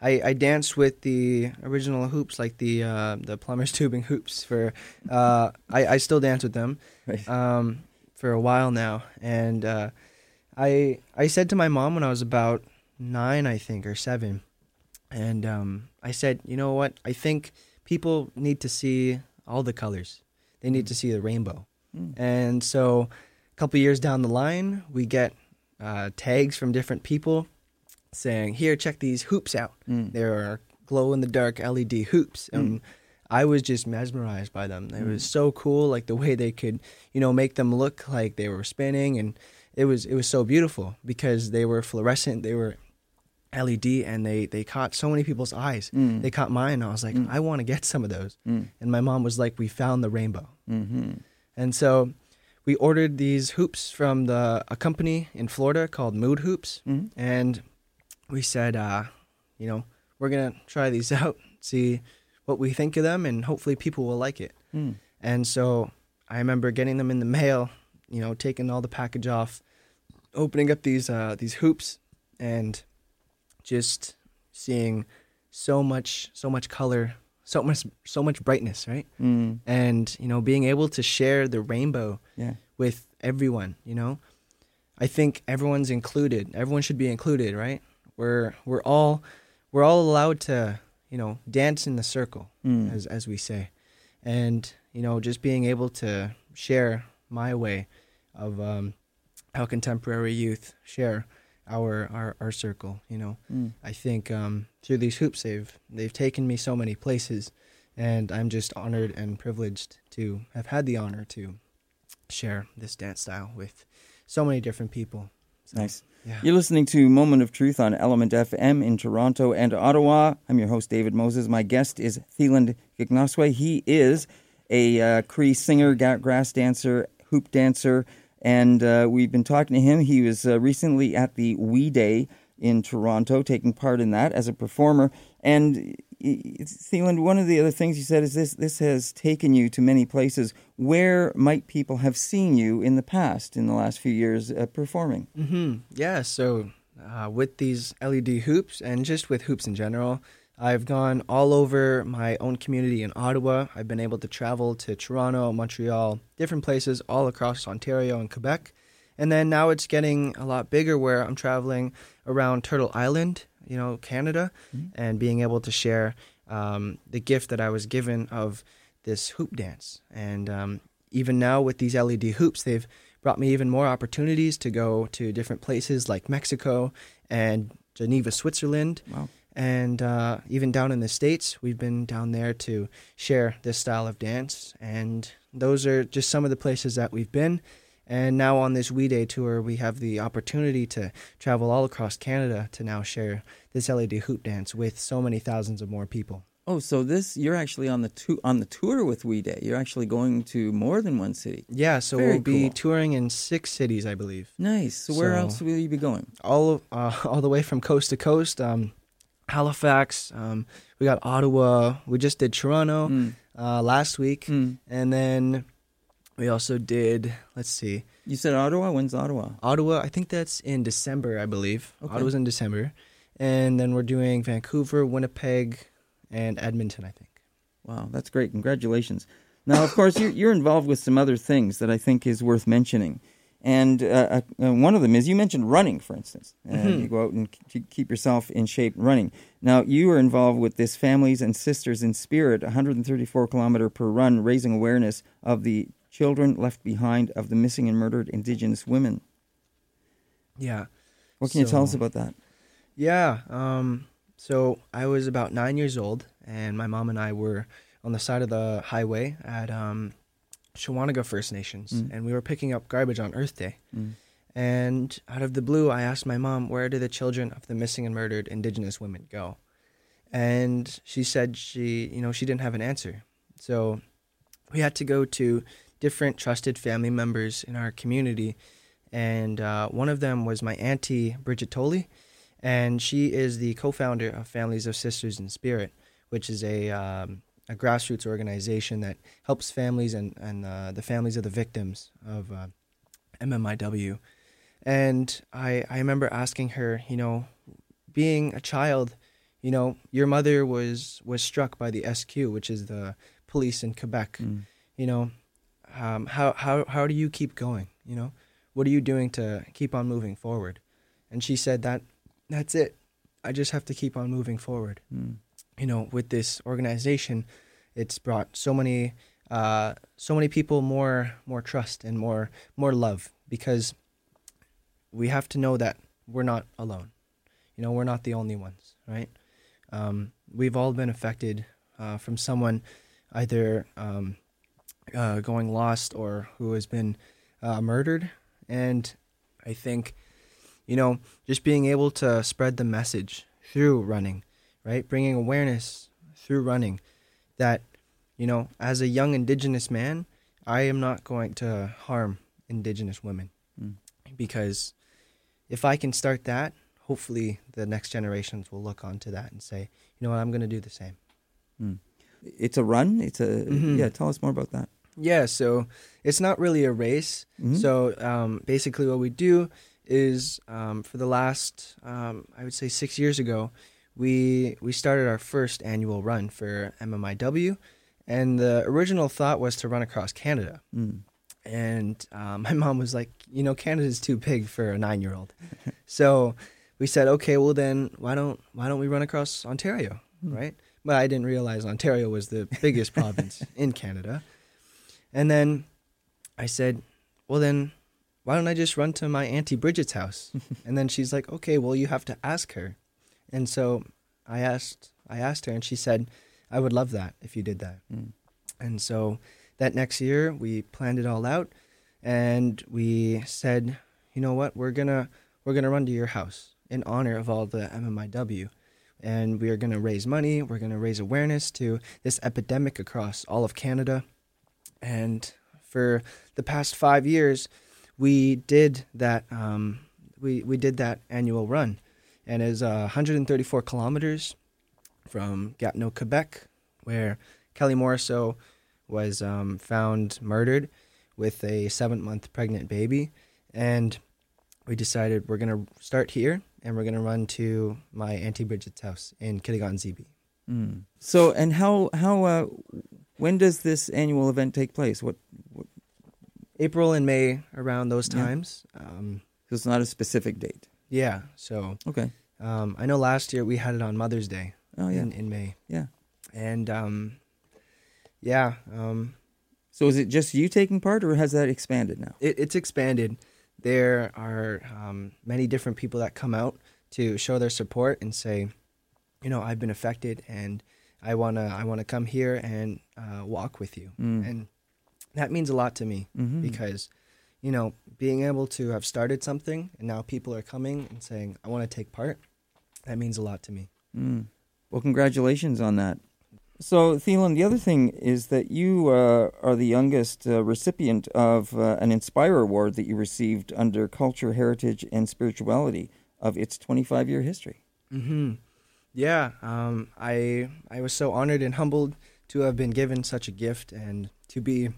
D: I I danced with the original hoops, like the uh, the plumber's tubing hoops. For uh, I I still dance with them.
B: Right.
D: um, for a while now, and uh, I I said to my mom when I was about nine, I think, or seven, and um, I said, you know what? I think people need to see all the colors. They need to see the rainbow.
B: Mm.
D: And so, a couple years down the line, we get uh, tags from different people saying, "Here, check these hoops out.
B: Mm.
D: There are glow in the dark LED hoops." And I was just mesmerized by them. It was so cool, like the way they could, you know, make them look like they were spinning and it was it was so beautiful because they were fluorescent, they were LED, and they they caught so many people's eyes.
B: Mm.
D: They caught mine, and I was like, I want to get some of those.
B: Mm.
D: And my mom was like, we found the rainbow.
B: Mm-hmm.
D: And so we ordered these hoops from the a company in Florida called Mood Hoops,
B: Mhm.
D: and we said, uh, you know, we're gonna try these out, see what we think of them, and hopefully people will like it.
B: Mm.
D: And so I remember getting them in the mail, you know, taking all the package off, opening up these uh, these hoops, and just seeing so much so much color, so much so much brightness, right?
B: Mm.
D: and you know being able to share the rainbow
B: Yeah.
D: with everyone you know i think everyone's included everyone should be included right we're we're all we're all allowed to you know dance in the circle
B: Mm.
D: as as we say and you know just being able to share my way of um how contemporary youth share our our, our circle you know
B: Mm.
D: I think um, through these hoops, they've they've taken me so many places, and I'm just honored and privileged to have had the honor to share this dance style with so many different people. So,
B: Nice.
D: Yeah.
B: You're listening to Moment of Truth on ELMNT FM in Toronto and Ottawa. I'm your host, David Moses. My guest is Theland Kicknosway. He is a uh, Cree singer, grass dancer, hoop dancer, and uh, we've been talking to him. He was uh, recently at the We Day in Toronto, taking part in that as a performer. And Theland, one of the other things you said is this: this has taken you to many places. Where might people have seen you in the past, in the last few years, uh, performing?
D: hmm Yeah. So uh, with these LED hoops and just with hoops in general, I've gone all over my own community in Ottawa. I've been able to travel to Toronto, Montreal, different places all across Ontario and Quebec. And then now it's getting a lot bigger where I'm traveling around Turtle Island, you know, Canada, and being able to share um, the gift that I was given of this hoop dance. And um, even now with these LED hoops, they've brought me even more opportunities to go to different places like Mexico and Geneva, Switzerland.
B: Wow.
D: And uh, even down in the States, we've been down there to share this style of dance. And those are just some of the places that we've been. And now on this We Day tour, we have the opportunity to travel all across Canada to now share this LED hoop dance with so many thousands of more people.
B: Oh, so this you're actually on the tu- on the tour with We Day. You're actually going to more than one city.
D: Yeah, so
B: Very
D: we'll be
B: cool.
D: touring in six cities, I believe.
B: Nice. So where
D: So-
B: else will you be going?
D: all uh, all the way from coast to coast. Um, Halifax. Um, we got Ottawa. We just did Toronto
B: Mm.
D: uh, last week,
B: Mm.
D: and then we also did. Let's see,
B: You said Ottawa. When's Ottawa?
D: Ottawa. I think that's in December, I believe.
B: Okay.
D: Ottawa's in December, and then we're doing Vancouver, Winnipeg, and Edmonton. I think.
B: Wow, that's great. Congratulations. Now, of course, you're, you're involved with some other things that I think is worth mentioning. And uh, uh, one of them is you mentioned running, for instance. Uh,
D: Mhm.
B: You go out and keep yourself in shape running. Now, you are involved with this Families and Sisters in Spirit, 134 kilometer per run, raising awareness of the children left behind of the missing and murdered Indigenous women.
D: Yeah.
B: What can you tell us about that?
D: Yeah. Um, so I was about nine years old, and my mom and I were on the side of the highway at um, Shawanaga First Nations,
B: Mm.
D: and we were picking up garbage on Earth Day.
B: Mm.
D: And out of the blue, I asked my mom, "Where do the children of the missing and murdered Indigenous women go?" And she said she, you know, she didn't have an answer. So we had to go to different trusted family members in our community, and uh, one of them was my auntie Bridget Tolley, and she is the co-founder of Families of Sisters in Spirit, which is a um, a grassroots organization that helps families and and uh, the families of the victims of uh, MMIW. And I I remember asking her, you know, being a child, you know, your mother was was struck by the SQ, which is the police in Quebec.
B: Mm.
D: You know, um, how how how do you keep going? You know, what are you doing to keep on moving forward? And she said that that's it. I just have to keep on moving forward.
B: Mm.
D: You know, with this organization, it's brought so many uh, so many people more more trust and more more love because we have to know that we're not alone. You know, we're not the only ones, right? Um, we've all been affected uh, from someone either um, uh, going lost or who has been uh, murdered. And I think, you know, just being able to spread the message through running, right? Bringing awareness through running that, you know, as a young Indigenous man, I am not going to harm Indigenous women
B: Mm.
D: because if I can start that, hopefully the next generations will look onto that and say, you know what, I'm going to do the same.
B: It's a run. It's a
D: Mhm.
B: yeah. Tell us more about that.
D: Yeah, so it's not really a race.
B: Mhm.
D: So um, basically, what we do is um, for the last, um, I would say, six years ago, we we started our first annual run for MMIW, and the original thought was to run across Canada.
B: Mm.
D: And um, my mom was like, you know, Canada's too big for a nine-year-old. so we said, okay, well then, why don't why don't we run across Ontario,
B: Hmm.
D: right? But I didn't realize Ontario was the biggest province in Canada. And then I said, well then, why don't I just run to my auntie Bridget's house? and then she's like, okay, well you have to ask her. And so I asked I asked her, and she said, I would love that if you did that.
B: Mm.
D: And so that next year we planned it all out and we said, you know what, we're gonna we're gonna run to your house in honor of all the MMIW. And we are gonna raise money, we're gonna raise awareness to this epidemic across all of Canada. And for the past five years, we did that um, we, we did that annual run. And it's uh, 134 kilometers from Gatineau, Quebec, where Kelly Morrisseau was um, found murdered with a seven month pregnant baby. And we decided we're going to start here and we're going to run to my Auntie Bridget's house in Kitigan Zibi.
B: Mm. So and how how uh, when does this annual event take place? What, what
D: April and May, around those
B: Yeah.
D: times. Um,
B: so it's not a specific date.
D: yeah, so
B: Okay.
D: um, I know last year we had it on Mother's Day
B: Oh yeah.
D: in, in May.
B: Yeah.
D: And um, yeah, um,
B: So is it just you taking part, or has that expanded now?
D: it, it's expanded. There are um, many different people that come out to show their support and say, you know, I've been affected and I wanna I wanna come here and uh, walk with you,
B: Mm.
D: and that means a lot to me
B: Mhm.
D: because, you know, being able to have started something and now people are coming and saying I want to take part, that means a lot to me.
B: Mm. Well, congratulations on that. So, Theland, the other thing is that you uh, are the youngest uh, recipient of uh, an Inspire Award that you received under Culture, Heritage, and Spirituality of its 25 year history.
D: hmm Yeah, um, I I was so honored and humbled to have been given such a gift and to be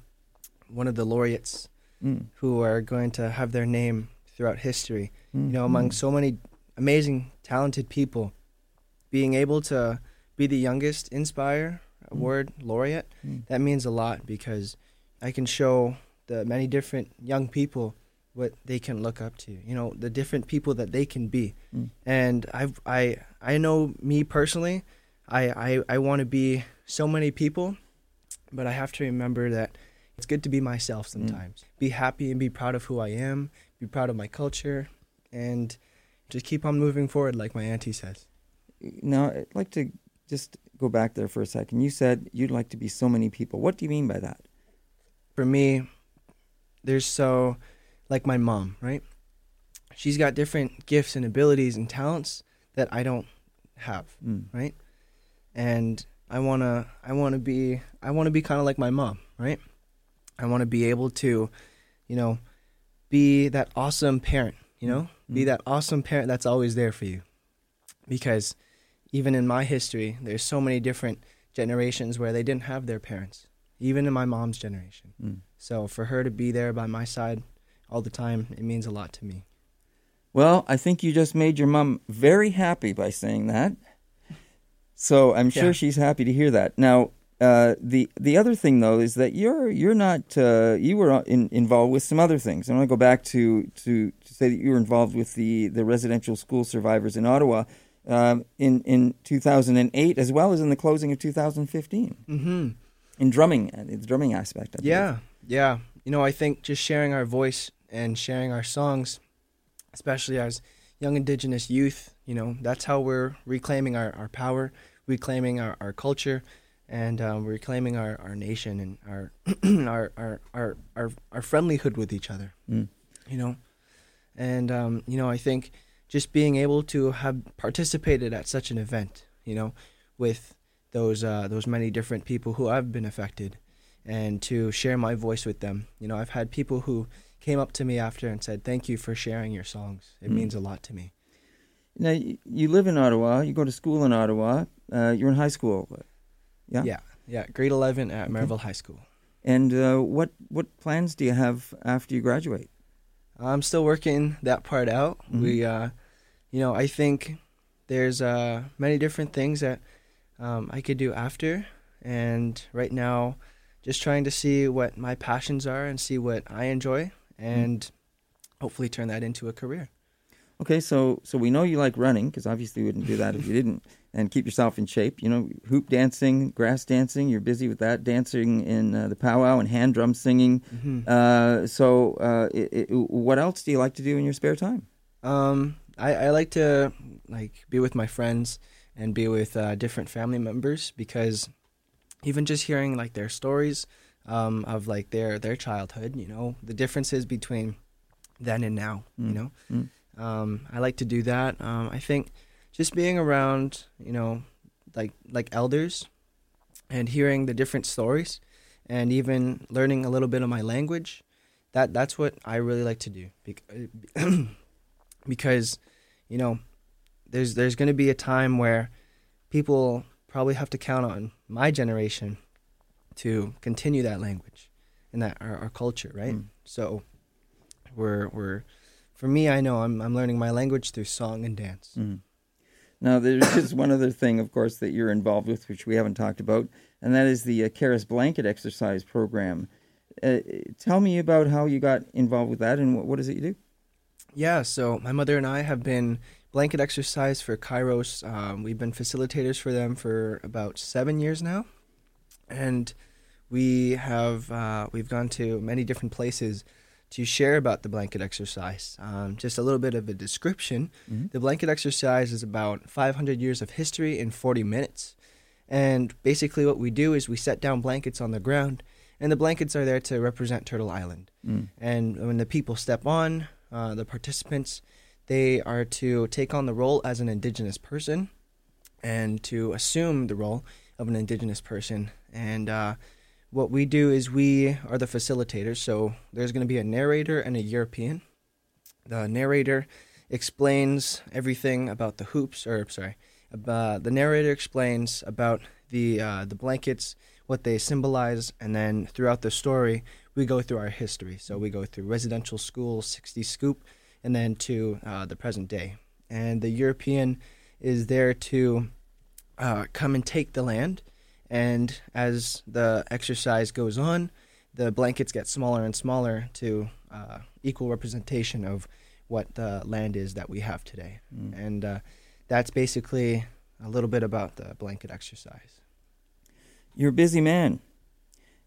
D: one of the laureates
B: Mm.
D: who are going to have their name throughout history.
B: Mm.
D: You know, among
B: Mm.
D: so many amazing, talented people, being able to be the youngest Inspire Award laureate,
B: Mm.
D: that means a lot because I can show the many different young people what they can look up to. You know, the different people that they can be.
B: Mm.
D: And I I I know me personally, I I, I want to be so many people, but I have to remember that it's good to be myself sometimes. Be happy and be proud of who I am, be proud of my culture and just keep on moving forward like my auntie says.
B: Now, I'd like to just go back there for a second. You said you'd like to be so many people. What do you mean by that?
D: for me, there's so, like my mom, right? She's got different gifts and abilities and talents that I don't have,
B: Mm.
D: right? And I wanna, I wanna be, I wanna be kind of like my mom, right? I want to be able to, you know, be that awesome parent, you know, be
B: Mm.
D: that awesome parent that's always there for you. Because even in my history, there's so many different generations where they didn't have their parents, even in my mom's generation.
B: Mm.
D: So for her to be there by my side all the time, it means a lot to me.
B: Well, I think you just made your mom very happy by saying that. So I'm sure
D: Yeah.
B: she's happy to hear that. Now, uh, the the other thing though is that you're you're not uh, you were in, involved with some other things. I want to go back to, to to say that you were involved with the the residential school survivors in Ottawa um, in in 2008 as well as in the closing of 2015
D: Mm-hmm.
B: in drumming uh, the drumming aspect.
D: Yeah, yeah. You know, I think just sharing our voice and sharing our songs, especially as young Indigenous youth, you know, that's how we're reclaiming our, our power, reclaiming our, our culture, and um, reclaiming our, our nation and our, our, our, our, our, our friendlyhood with each other.
B: Mm.
D: You know, and um, you know, I think just being able to have participated at such an event, you know, with those uh, those many different people who have been affected, and to share my voice with them. You know, I've had people who came up to me after and said, "Thank you for sharing your songs. It
B: Mm.
D: means a lot to me."
B: Now you live in Ottawa. You go to school in Ottawa. Uh, you're in high school. Yeah.
D: Yeah, yeah. Grade eleven at
B: Okay.
D: Maryville High School.
B: And uh, what what plans do you have after you graduate?
D: I'm still working that part out.
B: Mhm.
D: We, uh, you know, I think there's uh, many different things that um, I could do after, and right now, just trying to see what my passions are and see what I enjoy, and hopefully turn that into a career.
B: Okay, so so we know you like running because obviously you wouldn't do that if you didn't, and keep yourself in shape. You know, hoop dancing, grass dancing. You're busy with that, dancing in uh, the powwow and hand drum singing.
D: hmm
B: Uh, so, uh, i i what else do you like to do in your spare time?
D: Um, I, I like to like be with my friends and be with uh, different family members because even just hearing like their stories um, of like their their childhood, you know, the differences between then and now, you
B: Mm.
D: know,
B: Mm.
D: um, I like to do that. Um, I think just being around, you know, like like elders and hearing the different stories and even learning a little bit of my language that that's what I really like to do Bec- because you know there's there's going to be a time where people probably have to count on my generation to continue that language and that our, our culture right
B: Mm.
D: so we're we're for me I know I'm I'm learning my language through song and dance
B: Mm. Now, there's just one other thing, of course, that you're involved with, which we haven't talked about, and that is the uh, Kairos Blanket Exercise Program. Uh, tell me about how you got involved with that, and what, what is it you do?
D: Yeah, so my mother and I have been blanket exercise for Kairos. Um, we've been facilitators for them for about seven years now, and we have uh, we've gone to many different places to share about the blanket exercise. Um, just a little bit of a description:
B: Mhm.
D: the blanket exercise is about 500 years of history in 40 minutes, and basically what we do is we set down blankets on the ground, and the blankets are there to represent Turtle Island.
B: Mm.
D: And when the people step on, uh, the participants, they are to take on the role as an indigenous person and to assume the role of an indigenous person. And uh, what we do is we are the facilitators. So there's going to be a narrator and a European. The narrator explains everything about the hoops, or sorry, the narrator explains about the uh, the blankets, what they symbolize, and then throughout the story, we go through our history. So we go through residential school, 60 scoop, and then to uh, the present day. And the European is there to uh, come and take the land. And as the exercise goes on, the blankets get smaller and smaller to uh, equal representation of what the land is that we have today.
B: Mm.
D: And uh, that's basically a little bit about the blanket exercise.
B: You're a busy man,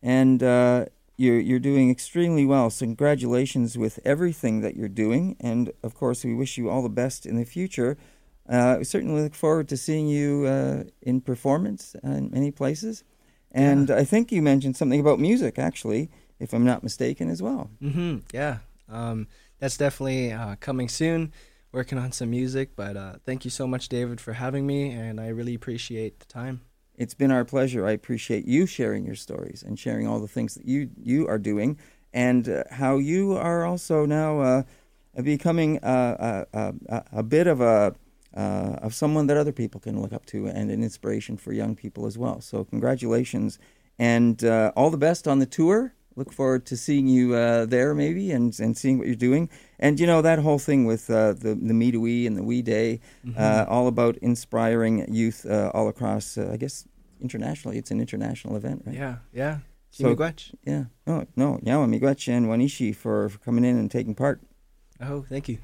B: and uh, you're you're doing extremely well. So congratulations with everything that you're doing, and of course we wish you all the best in the future. Uh, we certainly look forward to seeing you uh, in performance in many places, and I think you mentioned something about music, actually, if I'm not mistaken, as well.
D: Mm-hmm. Yeah, um, that's definitely uh, coming soon. Working on some music, but uh, thank you so much, David, for having me, and I really appreciate the time.
B: It's been our pleasure. I appreciate you sharing your stories and sharing all the things that you you are doing, and uh, how you are also now uh, becoming a, a, a, a bit of a uh, of someone that other people can look up to and an inspiration for young people as well. So congratulations and uh, all the best on the tour. Look forward to seeing you uh, there maybe and and seeing what you're doing. And you know that whole thing with uh, the the Me to We and the We Day, uh, all about inspiring youth uh, all across. Uh, I guess internationally, it's an international event, right?
D: Yeah, yeah.
B: So-
D: Chimiigwech.
B: Yeah. Oh no, Nyawa Miigwech and Wanishi for, for coming in and taking part.
D: Oh, thank you.